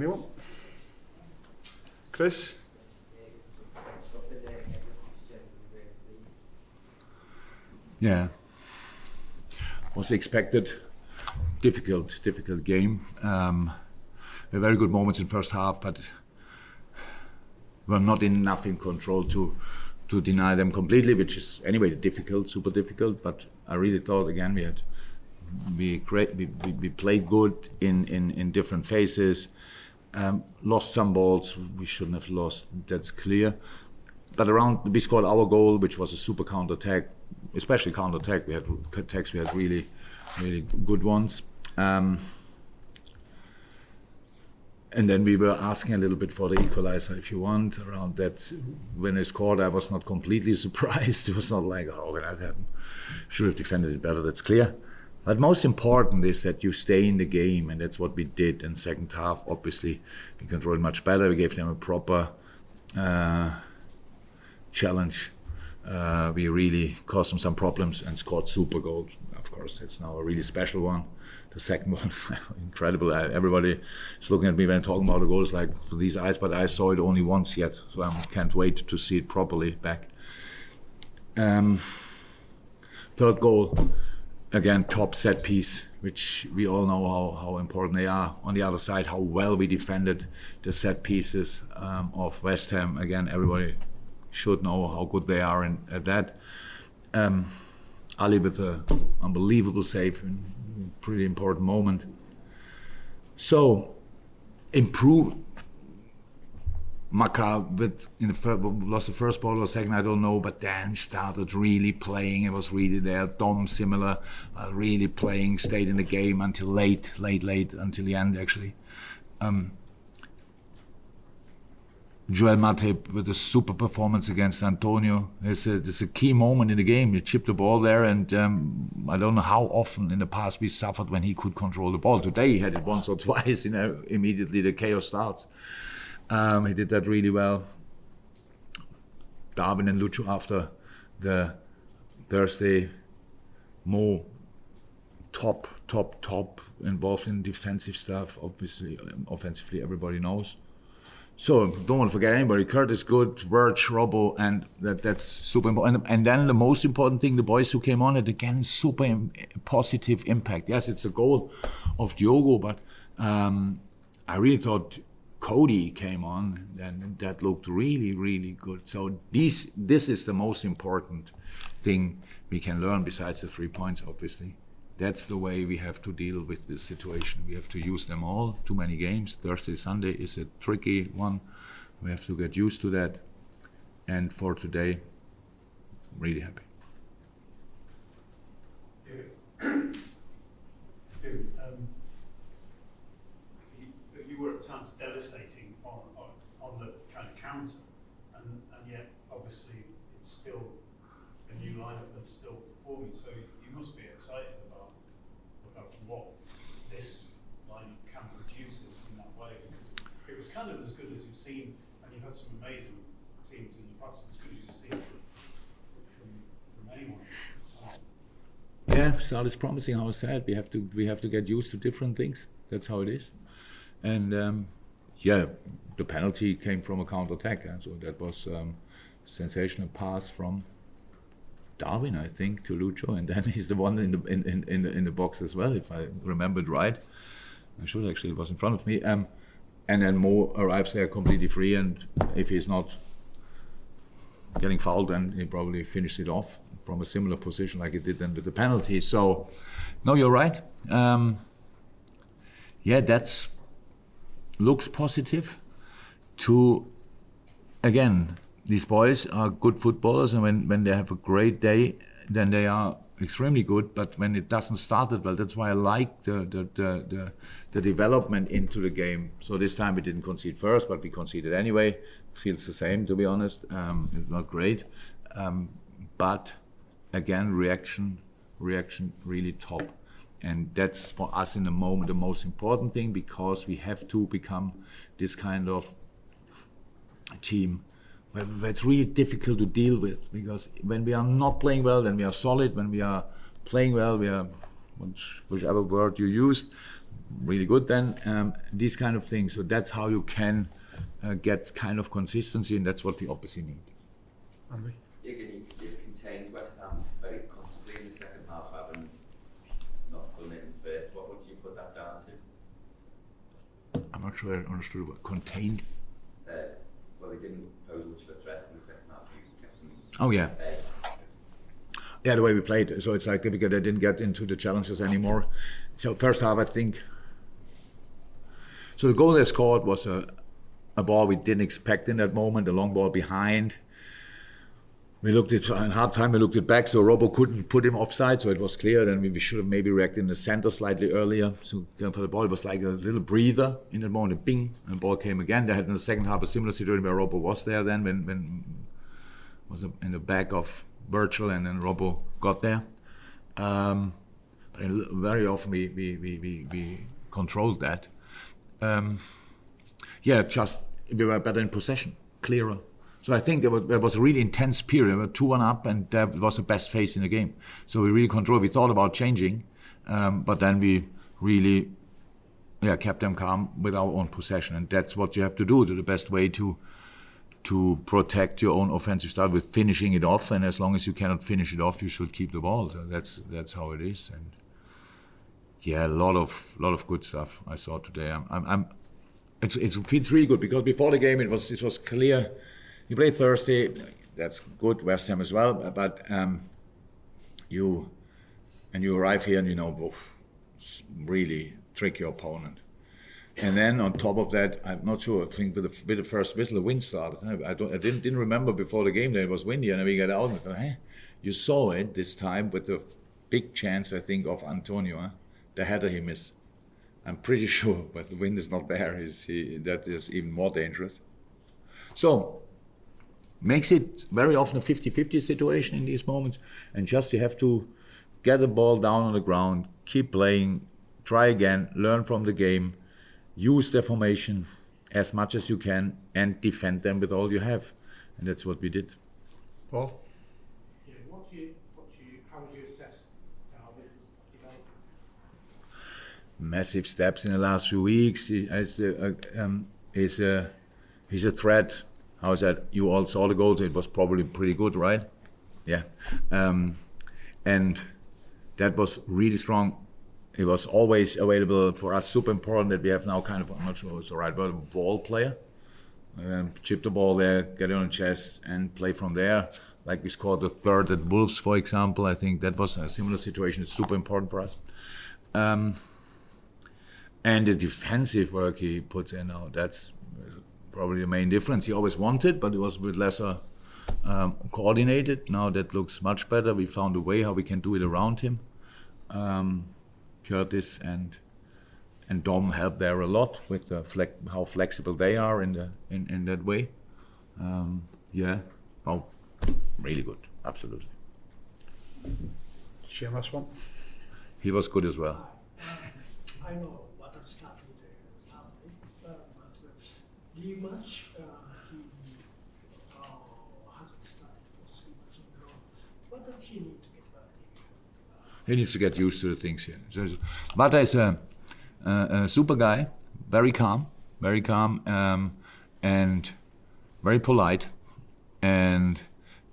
Anyone? Chris? Yeah. Was expected. Difficult, difficult game. Um, we had very good moments in first half, but we were not enough in control to to deny them completely, which is anyway difficult, super difficult. But I really thought again we had we great we, we, we played good in, in, in different phases. Um, lost some balls we shouldn't have lost. That's clear. But around we scored our goal, which was a super counter attack, especially counter attack. We had attacks. We had really, really good ones. Um, and then we were asking a little bit for the equalizer, if you want, around that. When they scored, I was not completely surprised. It was not like, oh, that happened. Should have defended it better. That's clear. But most important is that you stay in the game, and that's what we did in second half. Obviously, we controlled much better. We gave them a proper uh, challenge. Uh, we really caused them some problems and scored super goals. Of course, it's now a really special one. The second one, incredible. I, everybody is looking at me when I'm talking about the goals like for these eyes, but I saw it only once yet, so I can't wait to see it properly back. Um, third goal again, top set piece, which we all know how, how important they are. On the other side, how well we defended the set pieces um, of West Ham. Again, everybody should know how good they are in, at that. Um, Ali with an unbelievable save, pretty important moment. So, improve Maka with in the first, lost the first ball or second, I don't know, but then started really playing. It was really there. Dom similar, uh, really playing, stayed in the game until late, late, late, until the end actually. Um, Joel Matip with a super performance against Antonio. It's a, it's a key moment in the game. He chipped the ball there, and um, I don't know how often in the past we suffered when he could control the ball. Today he had it once or twice. You know, immediately the chaos starts. Um, he did that really well. Darwin and Lucho after the Thursday, more top, top, top involved in defensive stuff. Obviously, um, offensively, everybody knows. So don't want to forget anybody. Curtis Good, Verge, Robbo, and that, that's super important. And, and, then the most important thing, the boys who came on it again, super Im- positive impact. Yes, it's a goal of Diogo, but um, I really thought Cody came on, and that looked really, really good. So these, this is the most important thing we can learn besides the three points, obviously. That's the way we have to deal with this situation. We have to use them all. Too many games. Thursday, Sunday is a tricky one. We have to get used to that. And for today, I'm really happy. Um, you were at times devastating on, on on the kind of counter, and, and yet obviously it's still a new lineup that's still forming. So you must be excited this lineup can produce it in that way because it was kind of as good as you've seen, and you've had some amazing teams in the past, as good as you've seen from, from anyone. Yeah, start is promising. How I said, we have to we have to get used to different things. That's how it is, and um, yeah, the penalty came from a counter attack. And so that was um, sensational pass from Darwin, I think, to Lucho, and then he's the one in the in, in, in, the, in the box as well, if I remembered right. I should actually it was in front of me. Um, and then Mo arrives there completely free, and if he's not getting fouled, then he probably finishes it off from a similar position like he did then with the penalty. So, no, you're right. Um, yeah, that's looks positive. To again, these boys are good footballers, and when, when they have a great day, then they are extremely good. But when it doesn't start it well, that's why I like the the, the, the, the development into the game. So this time we didn't concede first, but we conceded anyway. Feels the same, to be honest. Um, it's not great, um, but again, reaction, reaction really top. And that's for us in the moment the most important thing because we have to become this kind of team where it's really difficult to deal with because when we are not playing well, then we are solid. When we are playing well, we are, whichever word you used, really good then. Um, these kind of things. So that's how you can uh, get kind of consistency, and that's what we obviously need. Andy? I'm not sure I understood what contained. Uh, well, he didn't pose much of a threat in the second half. Oh yeah. Yeah, the way we played. So it's like because they didn't get into the challenges anymore. So first half, I think. So the goal they scored was a, a ball we didn't expect in that moment, a long ball behind we looked at it in half time we looked it back so Robbo couldn't put him offside so it was clear then we should have maybe reacted in the center slightly earlier so for the ball it was like a little breather in that moment bing and the ball came again they had in the second half a similar situation where Robbo was there then when when was in the back of Virgil and then Robbo got there um, but very often we we, we, we, we controlled that um, yeah just we were better in possession clearer so I think there was, there was a really intense period. We were 2 1 up, and that was the best phase in the game. So we really controlled. We thought about changing, um, but then we really yeah, kept them calm with our own possession. And that's what you have to do. The best way to to protect your own offensive style with finishing it off. And as long as you cannot finish it off, you should keep the ball. So that's that's how it is. And yeah, a lot of lot of good stuff I saw today. I'm, I'm, I'm it's, it feels really good because before the game it was it was clear you play Thursday, that's good, West Ham as well, but um, you and you arrive here and you know, really tricky opponent. And then on top of that, I'm not sure. I think with the, with the first whistle, the wind started. I, don't, I didn't, didn't remember before the game that it was windy, and we got out. And thought, hey, you saw it this time with the big chance, I think, of Antonio, huh? the header he missed. I'm pretty sure, but the wind is not there. He, that is even more dangerous. So makes it very often a 50-50 situation in these moments and just you have to get the ball down on the ground keep playing try again learn from the game use their formation as much as you can and defend them with all you have and that's what we did paul yeah, what do you, what do you, how would you assess Darwin's development massive steps in the last few weeks he's a, um, he's a, he's a threat how is that? You all saw the goals. It was probably pretty good, right? Yeah. Um, and that was really strong. It was always available for us. Super important that we have now kind of, I'm not sure it's the right word, ball player. Um, chip the ball there, get it on the chest, and play from there. Like we scored the third at Wolves, for example. I think that was a similar situation. It's super important for us. Um, and the defensive work he puts in now, that's probably the main difference. He always wanted, but it was a bit lesser um, coordinated. Now that looks much better. We found a way how we can do it around him. Um, Curtis and and Dom help there a lot with the flex, how flexible they are in the in, in that way. Um, yeah, oh, really good, absolutely. Share last one. He was good as well. I know what started uh, Saturday, uh, but uh, Lee much uh, he uh, hasn't started for three months in a row. What does he need to get back here? He needs to get used to the things here. Wata is a, a, a super guy, very calm, very calm, um, and very polite, and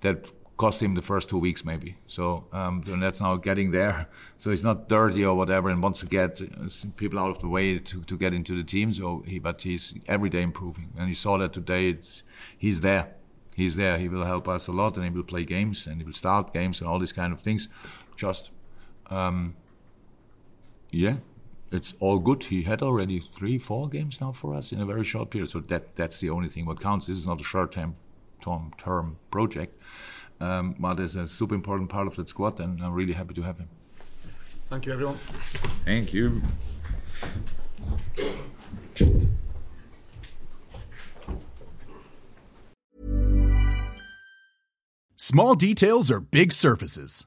that cost him the first two weeks maybe. So um, that's now getting there. So he's not dirty or whatever, and wants to get uh, people out of the way to, to get into the team. So he, but he's every day improving, and you saw that today. It's he's there. He's there. He will help us a lot, and he will play games, and he will start games, and all these kind of things. Just, um, yeah, it's all good. He had already three, four games now for us in a very short period. So that that's the only thing what counts. This is not a short term term, term project. Um, but is a super important part of that squad, and I'm really happy to have him. Thank you, everyone. Thank you. Small details are big surfaces.